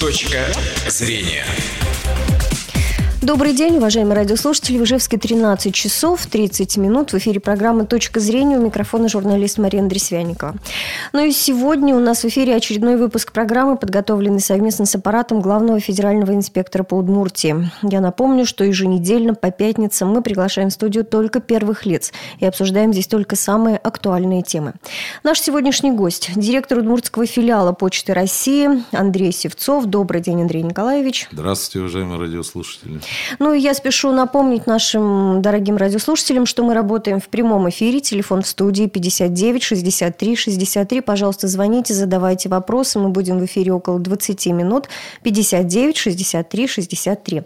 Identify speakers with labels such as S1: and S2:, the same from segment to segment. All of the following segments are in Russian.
S1: Точка зрения.
S2: Добрый день, уважаемые радиослушатели. В Ижевске 13 часов 30 минут. В эфире программы «Точка зрения». У микрофона журналист Мария Дресвяникова. Ну и сегодня у нас в эфире очередной выпуск программы, подготовленный совместно с аппаратом главного федерального инспектора по Удмуртии. Я напомню, что еженедельно по пятницам мы приглашаем в студию только первых лиц и обсуждаем здесь только самые актуальные темы. Наш сегодняшний гость – директор удмуртского филиала Почты России Андрей Севцов. Добрый день, Андрей Николаевич.
S3: Здравствуйте, уважаемые радиослушатели.
S2: Ну и я спешу напомнить нашим дорогим радиослушателям, что мы работаем в прямом эфире. Телефон в студии 59 63 63. Пожалуйста, звоните, задавайте вопросы. Мы будем в эфире около 20 минут. 59 63 63.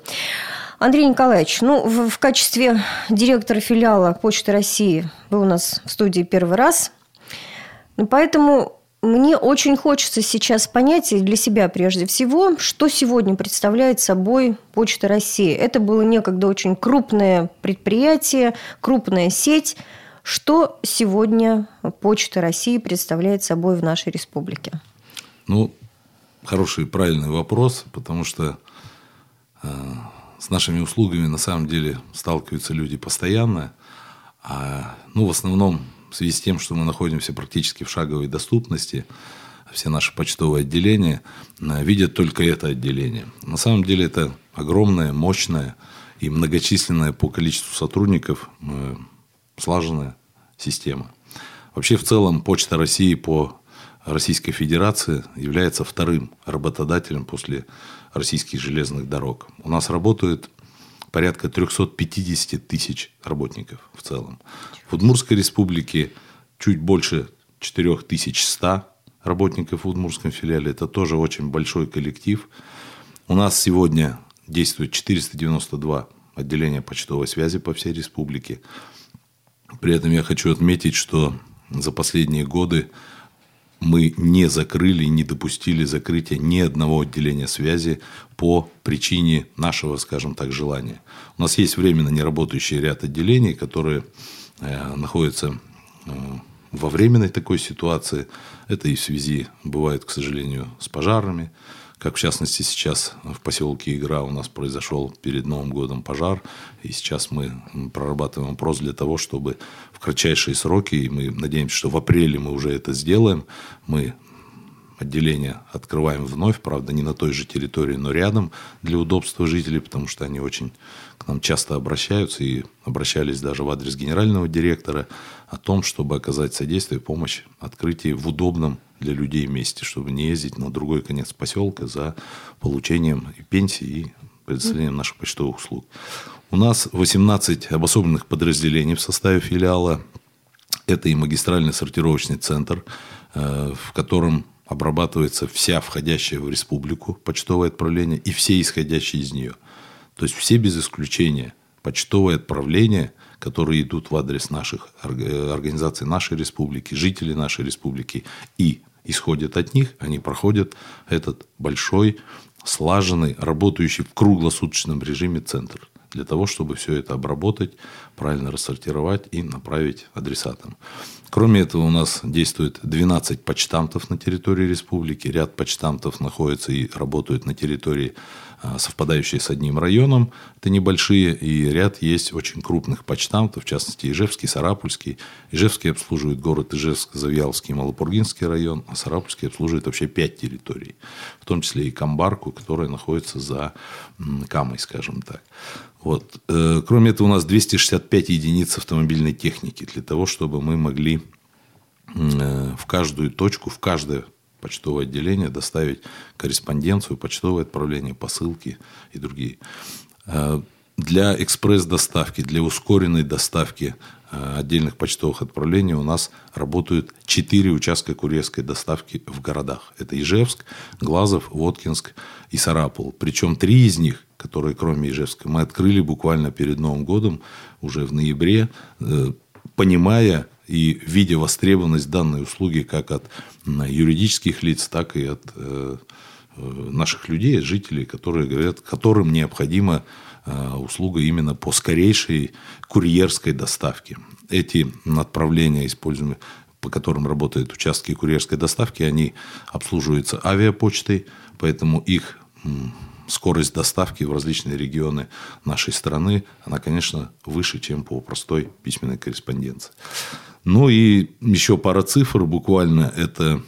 S2: Андрей Николаевич, ну, в, в качестве директора филиала Почты России вы у нас в студии первый раз. Поэтому мне очень хочется сейчас понять и для себя прежде всего, что сегодня представляет собой Почта России. Это было некогда очень крупное предприятие, крупная сеть. Что сегодня Почта России представляет собой в нашей республике?
S3: Ну, хороший, правильный вопрос, потому что э, с нашими услугами на самом деле сталкиваются люди постоянно. А, ну, в основном в связи с тем, что мы находимся практически в шаговой доступности, все наши почтовые отделения э, видят только это отделение. На самом деле это огромная, мощная и многочисленная по количеству сотрудников э, слаженная система. Вообще в целом Почта России по Российской Федерации является вторым работодателем после российских железных дорог. У нас работают порядка 350 тысяч работников в целом. В Удмуртской республике чуть больше 4100 работников в Удмуртском филиале. Это тоже очень большой коллектив. У нас сегодня действует 492 отделения почтовой связи по всей республике. При этом я хочу отметить, что за последние годы мы не закрыли, не допустили закрытия ни одного отделения связи по причине нашего, скажем так, желания. У нас есть временно неработающий ряд отделений, которые э, находятся э, во временной такой ситуации. Это и в связи, бывает, к сожалению, с пожарами, как в частности сейчас в поселке Игра у нас произошел перед Новым годом пожар, и сейчас мы прорабатываем вопрос для того, чтобы в кратчайшие сроки, и мы надеемся, что в апреле мы уже это сделаем, мы отделение открываем вновь, правда, не на той же территории, но рядом для удобства жителей, потому что они очень к нам часто обращаются и обращались даже в адрес генерального директора о том, чтобы оказать содействие помощь открытии в удобном для людей вместе, чтобы не ездить на другой конец поселка за получением и пенсии, и предоставлением наших почтовых услуг. У нас 18 обособленных подразделений в составе филиала. Это и магистральный сортировочный центр, э, в котором обрабатывается вся входящая в республику почтовое отправление и все исходящие из нее. То есть все без исключения почтовые отправления, которые идут в адрес наших э, организаций нашей республики, жителей нашей республики и исходят от них, они проходят этот большой, слаженный, работающий в круглосуточном режиме центр для того, чтобы все это обработать, правильно рассортировать и направить адресатам. Кроме этого, у нас действует 12 почтамтов на территории республики. Ряд почтамтов находится и работают на территории совпадающие с одним районом, это небольшие, и ряд есть очень крупных почтамтов, в частности, Ижевский, Сарапульский. Ижевский обслуживает город Ижевск, Завьяловский, Малопургинский район, а Сарапульский обслуживает вообще пять территорий, в том числе и Камбарку, которая находится за Камой, скажем так. Вот. Э, кроме этого, у нас 265 единиц автомобильной техники для того, чтобы мы могли э, в каждую точку, в каждое почтовое отделение доставить корреспонденцию, почтовое отправление, посылки и другие. Э, для экспресс-доставки, для ускоренной доставки э, отдельных почтовых отправлений у нас работают четыре участка курьерской доставки в городах. Это Ижевск, Глазов, Воткинск и Сарапул. Причем три из них, которые кроме Ижевска, мы открыли буквально перед Новым годом, уже в ноябре, э, понимая и видя востребованность данной услуги как от юридических лиц, так и от э, э, наших людей, жителей, которые говорят, которым необходима э, услуга именно по скорейшей курьерской доставке. Эти отправления, используемые, по которым работают участки курьерской доставки, они обслуживаются авиапочтой, поэтому их скорость доставки в различные регионы нашей страны, она, конечно, выше, чем по простой письменной корреспонденции. Ну и еще пара цифр буквально. Это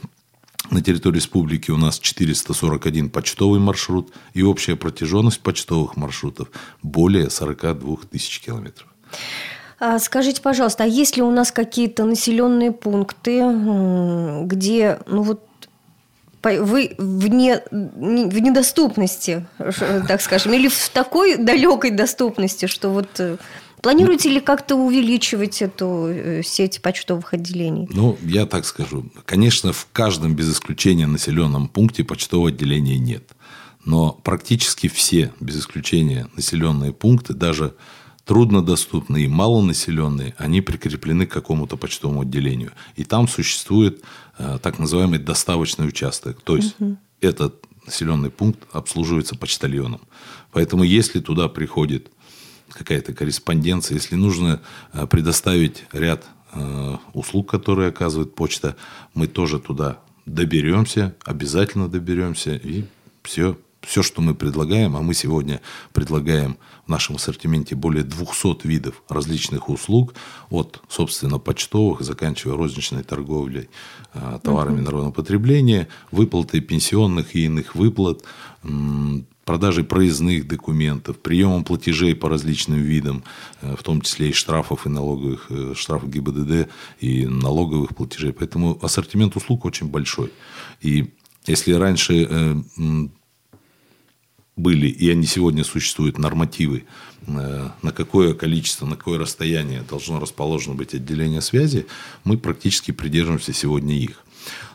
S3: на территории республики у нас 441 почтовый маршрут и общая протяженность почтовых маршрутов более 42 тысяч километров.
S2: А скажите, пожалуйста, а есть ли у нас какие-то населенные пункты, где, ну вот, вы в, не, в недоступности, так скажем, или в такой далекой доступности, что вот э, Планируете ли как-то увеличивать эту э, сеть почтовых отделений?
S3: Ну, я так скажу. Конечно, в каждом без исключения населенном пункте почтового отделения нет. Но практически все, без исключения, населенные пункты, даже труднодоступные и малонаселенные, они прикреплены к какому-то почтовому отделению. И там существует э, так называемый доставочный участок. То есть угу. этот населенный пункт обслуживается почтальоном. Поэтому если туда приходит какая-то корреспонденция, если нужно э, предоставить ряд э, услуг, которые оказывает почта, мы тоже туда доберемся, обязательно доберемся, и все, все, что мы предлагаем, а мы сегодня предлагаем в нашем ассортименте более 200 видов различных услуг, от, собственно, почтовых, заканчивая розничной торговлей э, товарами народного потребления, выплаты пенсионных и иных выплат, продажей проездных документов, приемом платежей по различным видам, э, в том числе и штрафов, и налоговых, э, штрафов ГИБДД, и налоговых платежей. Поэтому ассортимент услуг очень большой. И если раньше э, были, и они сегодня существуют, нормативы, на какое количество, на какое расстояние должно расположено быть отделение связи, мы практически придерживаемся сегодня их.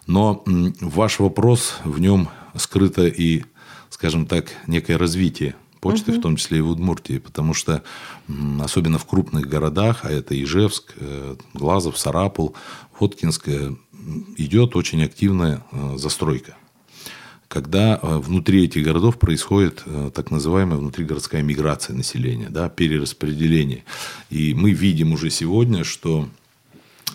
S3: Но ваш вопрос, в нем скрыто и скажем так, некое развитие почты, угу. в том числе и в Удмуртии, потому что особенно в крупных городах, а это Ижевск, э, Глазов, Сарапул, Воткинск, идет очень активная э, застройка когда э, внутри этих городов происходит так называемая внутригородская миграция населения, да, перераспределение. И мы видим уже сегодня, что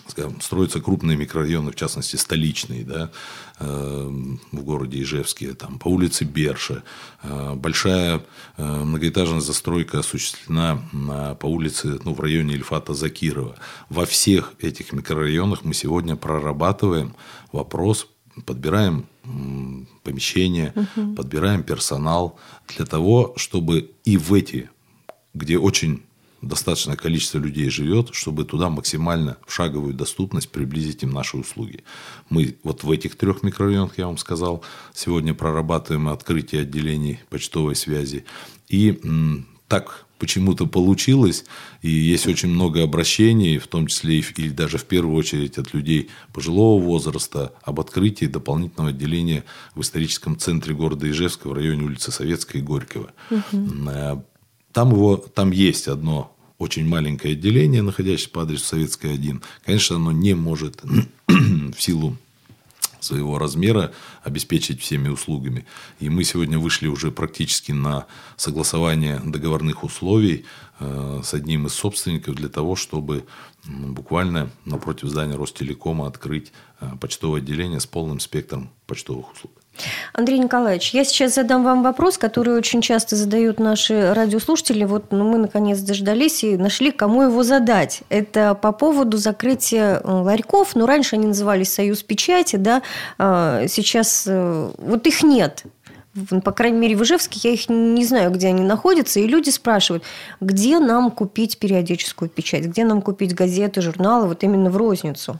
S3: скажем, строятся крупные микрорайоны, в частности, столичные, да, э, в городе Ижевске, там, по улице Берша. Э, большая э, многоэтажная застройка осуществлена на, по улице, ну, в районе Ильфата Закирова. Во всех этих микрорайонах мы сегодня прорабатываем вопрос, подбираем помещения, угу. подбираем персонал для того, чтобы и в эти, где очень достаточное количество людей живет, чтобы туда максимально в шаговую доступность приблизить им наши услуги. Мы вот в этих трех микрорайонах, я вам сказал, сегодня прорабатываем открытие отделений почтовой связи. И так почему-то получилось, и есть очень много обращений, в том числе и, или даже в первую очередь от людей пожилого возраста, об открытии дополнительного отделения в историческом центре города Ижевска в районе улицы Советской и Горького. Угу. Там, его, там есть одно очень маленькое отделение, находящееся по адресу Советская 1. Конечно, оно не может в силу своего размера обеспечить всеми услугами. И мы сегодня вышли уже практически на согласование договорных условий э, с одним из собственников для того, чтобы буквально напротив здания Ростелекома открыть э, почтовое отделение с полным спектром почтовых услуг.
S2: Андрей Николаевич, я сейчас задам вам вопрос, который очень часто задают наши радиослушатели. Вот ну, мы наконец дождались и нашли, кому его задать. Это по поводу закрытия э, ларьков. Ну, раньше они назывались «Союз печати», да, а, сейчас э, вот их нет по крайней мере, в Ижевске, я их не знаю, где они находятся, и люди спрашивают, где нам купить периодическую печать, где нам купить газеты, журналы, вот именно в розницу.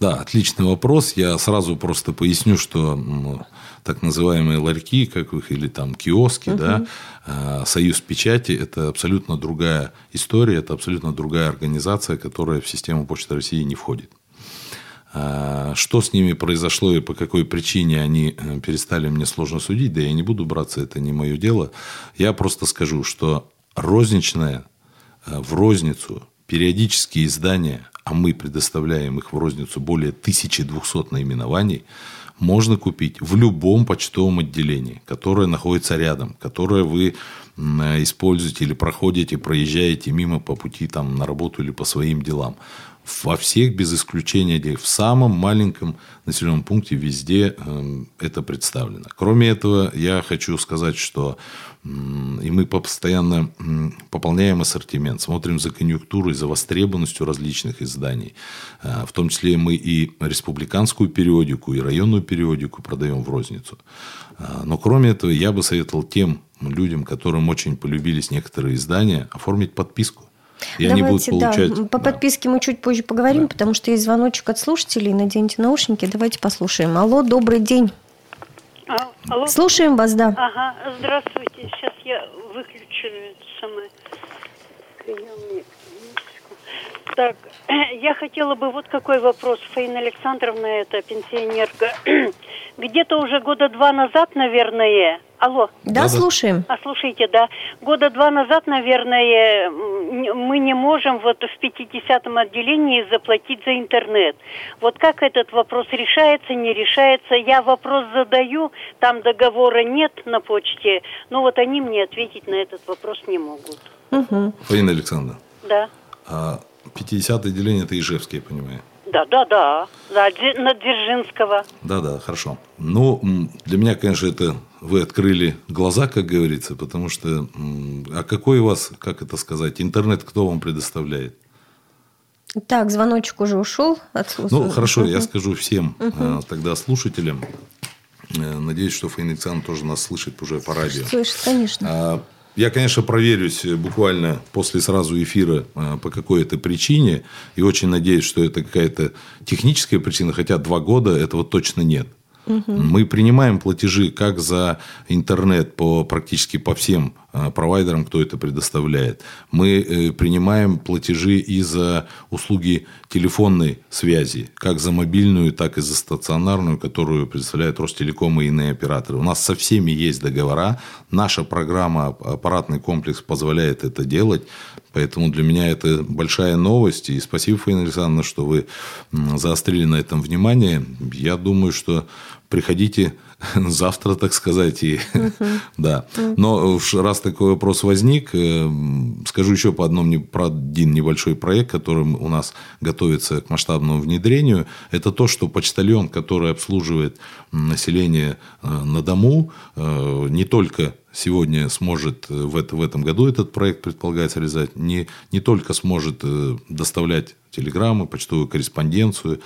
S3: Да, отличный вопрос. Я сразу просто поясню, что так называемые ларьки, как их, или там киоски, угу. да, а, Союз печати – это абсолютно другая история, это абсолютно другая организация, которая в систему Почты России не входит. А, что с ними произошло и по какой причине они э, перестали мне сложно судить, да я не буду браться, это не мое дело. Я просто скажу, что розничная э, в розницу периодические издания а мы предоставляем их в розницу более 1200 наименований, можно купить в любом почтовом отделении, которое находится рядом, которое вы используете или проходите, проезжаете мимо по пути там, на работу или по своим делам. во всех, без исключения, в самом маленьком населенном пункте везде э, это представлено. Кроме этого, я хочу сказать, что и мы постоянно пополняем ассортимент, смотрим за конъюнктурой, за востребованностью различных изданий. Э, в том числе мы и республиканскую периодику, и районную периодику продаем в розницу. Э, но кроме этого, я бы советовал тем людям, которым очень полюбились некоторые издания, оформить подписку.
S2: И Давайте, они будут получать... Да, по да. подписке мы чуть позже поговорим, да. потому что есть звоночек от слушателей. Наденьте наушники, давайте послушаем. Алло, добрый день. А, алло. Слушаем вас, да.
S4: Ага, здравствуйте. Сейчас я выключу самое Так, я хотела бы вот какой вопрос. Фаина Александровна, это пенсионерка. Где-то уже года два назад, наверное, Алло.
S2: Да, да, слушаем.
S4: А слушайте, да. Года два назад, наверное, мы не можем вот в 50-м отделении заплатить за интернет. Вот как этот вопрос решается, не решается? Я вопрос задаю, там договора нет на почте, но вот они мне ответить на этот вопрос не могут.
S3: Угу. Фаина Александровна.
S4: Да.
S3: А 50 отделение это Ижевский, я понимаю.
S4: Да, да, да. да на Дзержинского.
S3: Да, да, хорошо. Ну, для меня, конечно, это вы открыли глаза, как говорится, потому что... А какой у вас, как это сказать, интернет кто вам предоставляет?
S2: Так, звоночек уже ушел.
S3: От... Ну, хорошо, я скажу всем угу. тогда слушателям. Э, надеюсь, что Фаина тоже нас слышит уже по радио.
S2: Слышит, конечно. А,
S3: я, конечно, проверюсь буквально после сразу эфира э, по какой-то причине. И очень надеюсь, что это какая-то техническая причина, хотя два года этого точно нет. Угу. Мы принимаем платежи как за интернет по практически по всем э, провайдерам, кто это предоставляет. Мы э, принимаем платежи и за услуги телефонной связи, как за мобильную, так и за стационарную, которую предоставляют Ростелеком и иные операторы. У нас со всеми есть договора. Наша программа «Аппаратный комплекс» позволяет это делать. Поэтому для меня это большая новость. И спасибо, Фаина Александровна, что вы заострили на этом внимание. Я думаю, что приходите завтра, так сказать. И, да. Но раз такой вопрос возник, э, скажу еще по одному, про один небольшой проект, который у нас готовится к масштабному внедрению. Это то, что почтальон, который обслуживает население э, на дому, э, не только сегодня сможет в, это, в этом году этот проект предполагается реализовать, не, не только сможет доставлять телеграммы, почтовую корреспонденцию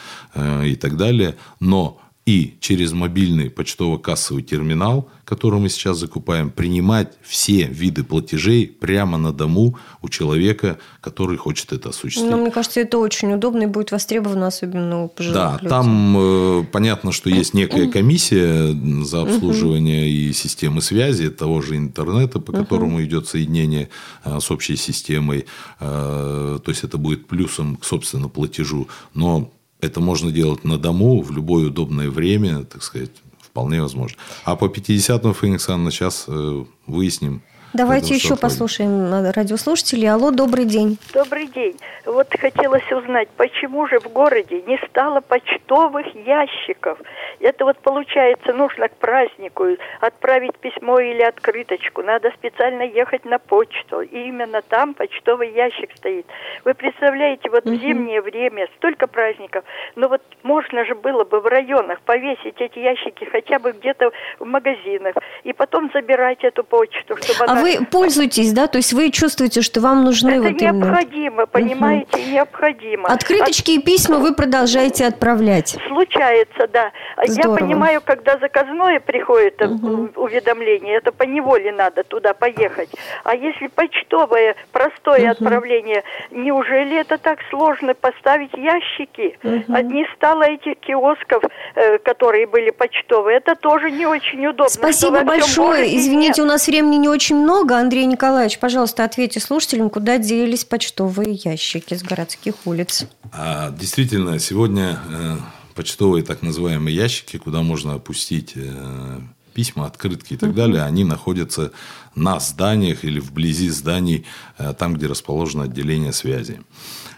S3: и так далее, но и через мобильный почтово-кассовый терминал, который мы сейчас закупаем, принимать все виды платежей прямо на дому у человека, который хочет это осуществить.
S2: Ну, мне кажется, это очень удобно и будет востребовано, особенно у пожилых
S3: Да, людей. там э, понятно, что есть некая комиссия за обслуживание и системы связи того же интернета, по которому идет соединение э, с общей системой. Э, то есть это будет плюсом к собственно платежу. Но это можно делать на дому в любое удобное время, так сказать, вполне возможно. А по 50-му, Феникс Анна, сейчас э, выясним,
S2: Давайте еще послушаем радиослушателей. Алло, добрый день.
S5: Добрый день. Вот хотелось узнать, почему же в городе не стало почтовых ящиков? Это вот получается, нужно к празднику отправить письмо или открыточку. Надо специально ехать на почту. И именно там почтовый ящик стоит. Вы представляете, вот угу. в зимнее время столько праздников. Но вот можно же было бы в районах повесить эти ящики хотя бы где-то в магазинах. И потом забирать эту почту,
S2: чтобы а она вы пользуетесь, да? То есть вы чувствуете, что вам нужны
S5: Это
S2: вот
S5: необходимо, именно... понимаете, угу. необходимо.
S2: Открыточки От... и письма вы продолжаете отправлять?
S5: Случается, да. Здорово. Я понимаю, когда заказное приходит угу. уведомление, это по неволе надо туда поехать. А если почтовое, простое угу. отправление, неужели это так сложно поставить ящики? Угу. Не стало этих киосков, э, которые были почтовые. Это тоже не очень удобно.
S2: Спасибо большое. Извините, нет. у нас времени не очень много много. Андрей Николаевич, пожалуйста, ответьте слушателям, куда делись почтовые ящики с городских улиц.
S3: А, действительно, сегодня э, почтовые так называемые ящики, куда можно опустить э, письма, открытки и так далее, они находятся на зданиях или вблизи зданий, э, там, где расположено отделение связи.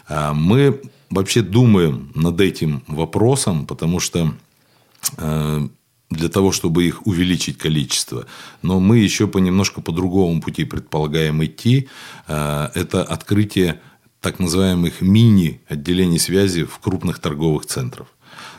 S3: А, мы вообще думаем над этим вопросом, потому что э, для того, чтобы их увеличить количество. Но мы еще по немножко по другому пути предполагаем идти. Э, это открытие так называемых мини-отделений связи в крупных торговых центрах.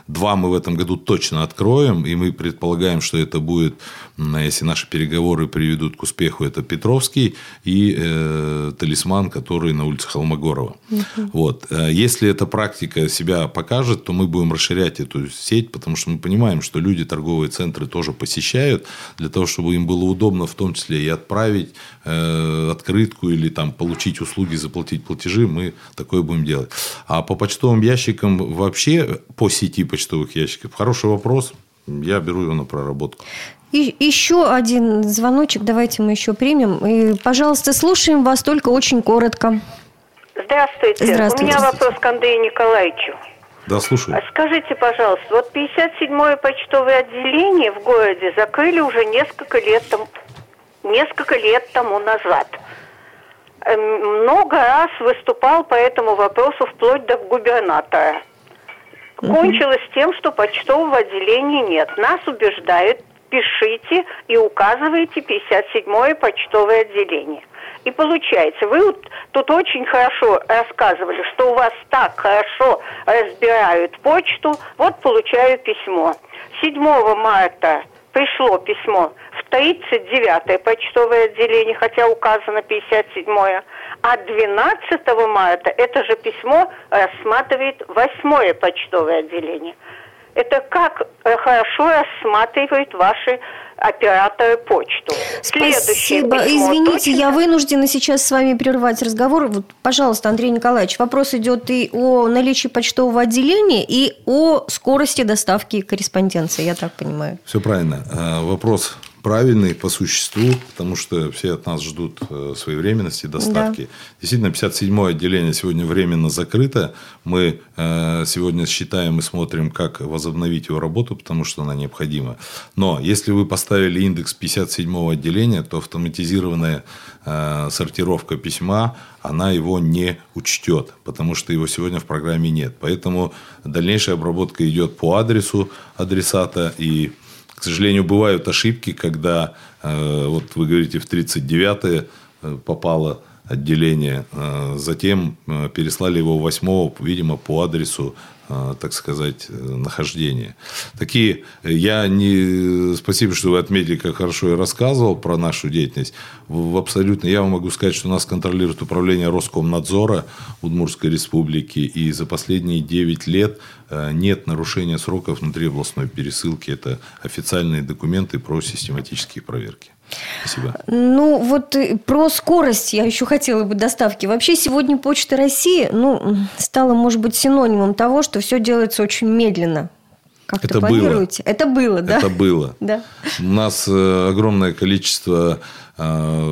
S3: Два мы в этом году точно откроем, и мы предполагаем, что это будет, если наши переговоры приведут к успеху, это Петровский и э, Талисман, который на улице Холмогорова. Угу. Вот. Э, если эта практика себя покажет, то мы будем расширять эту сеть, потому что мы понимаем, что люди торговые центры тоже посещают, для того, чтобы им было удобно в том числе и отправить э, открытку или там, получить услуги, заплатить платежи, мы такое будем делать. А по почтовым ящикам вообще по сети почтовых ящиков? Хороший вопрос. Я беру его на проработку.
S2: И еще один звоночек, давайте мы еще примем. И, пожалуйста, слушаем вас только очень коротко.
S6: Здравствуйте. Здравствуйте. У меня вопрос к Андрею Николаевичу.
S3: Да, слушаю. А
S6: скажите, пожалуйста, вот 57-е почтовое отделение в городе закрыли уже несколько лет, там, несколько лет тому назад. Эм, много раз выступал по этому вопросу вплоть до губернатора. Кончилось тем, что почтового отделения нет. Нас убеждают, пишите и указывайте 57-е почтовое отделение. И получается, вы тут очень хорошо рассказывали, что у вас так хорошо разбирают почту. Вот получаю письмо. 7 марта пришло письмо 39-е почтовое отделение, хотя указано 57-е. А 12 марта это же письмо рассматривает 8-е почтовое отделение. Это как э, хорошо рассматривают ваши операторы почту.
S2: Спасибо. Извините, точно... я вынуждена сейчас с вами прервать разговор. Вот, пожалуйста, Андрей Николаевич, вопрос идет и о наличии почтового отделения, и о скорости доставки корреспонденции, я так понимаю.
S3: Все правильно. А, вопрос правильный по существу, потому что все от нас ждут э, своевременности доставки. Да. Действительно, 57-е отделение сегодня временно закрыто. Мы э, сегодня считаем и смотрим, как возобновить его работу, потому что она необходима. Но если вы поставили индекс 57-го отделения, то автоматизированная э, сортировка письма, она его не учтет, потому что его сегодня в программе нет. Поэтому дальнейшая обработка идет по адресу адресата и к сожалению, бывают ошибки, когда, э, вот вы говорите, в 39-е э, попало отделение, э, затем переслали его 8 видимо, по адресу а, так сказать, нахождения. Такие, я не, спасибо, что вы отметили, как хорошо я рассказывал про нашу деятельность. В, абсолютно, я вам могу сказать, что нас контролирует управление Роскомнадзора Удмуртской Республики, и за последние 9 лет э, нет нарушения сроков внутри областной пересылки. Это официальные документы про систематические проверки. Спасибо.
S2: Ну, вот э, про скорость я еще хотела бы доставки. Вообще сегодня Почта России ну, стала, может быть, синонимом того, что все делается очень медленно. Как
S3: это
S2: планируете?
S3: Было.
S2: Это было, да?
S3: Это было.
S2: Да.
S3: У нас э, огромное количество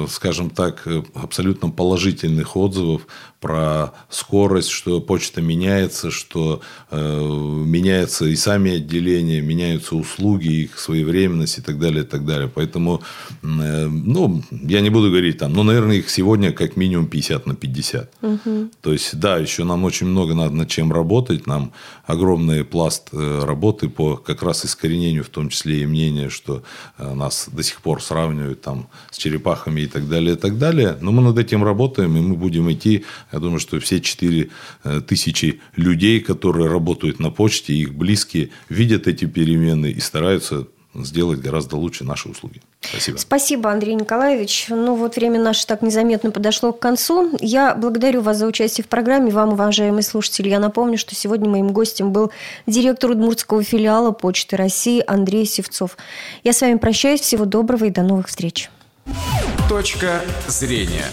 S3: скажем так, э, абсолютно положительных отзывов про скорость, что почта меняется, что э, меняются и сами отделения, меняются услуги, их своевременность и так далее, и так далее. Поэтому, э, ну, я не буду говорить там, но, наверное, их сегодня как минимум 50 на 50. Угу. То есть, да, еще нам очень много надо над чем работать, нам огромный пласт э, работы по как раз искоренению, в том числе и мнения, что э, нас до сих пор сравнивают там с черепашками черепахами и так далее, и так далее. Но мы над этим работаем, и мы будем идти. Я думаю, что все 4 э, тысячи людей, которые работают на почте, их близкие, видят эти перемены и стараются сделать гораздо лучше наши услуги. Спасибо.
S2: Спасибо, Андрей Николаевич. Ну вот время наше так незаметно подошло к концу. Я благодарю вас за участие в программе. Вам, уважаемые слушатели, я напомню, что сегодня моим гостем был директор Удмуртского филиала Почты России Андрей Севцов. Я с вами прощаюсь. Всего доброго и до новых встреч.
S1: Точка зрения.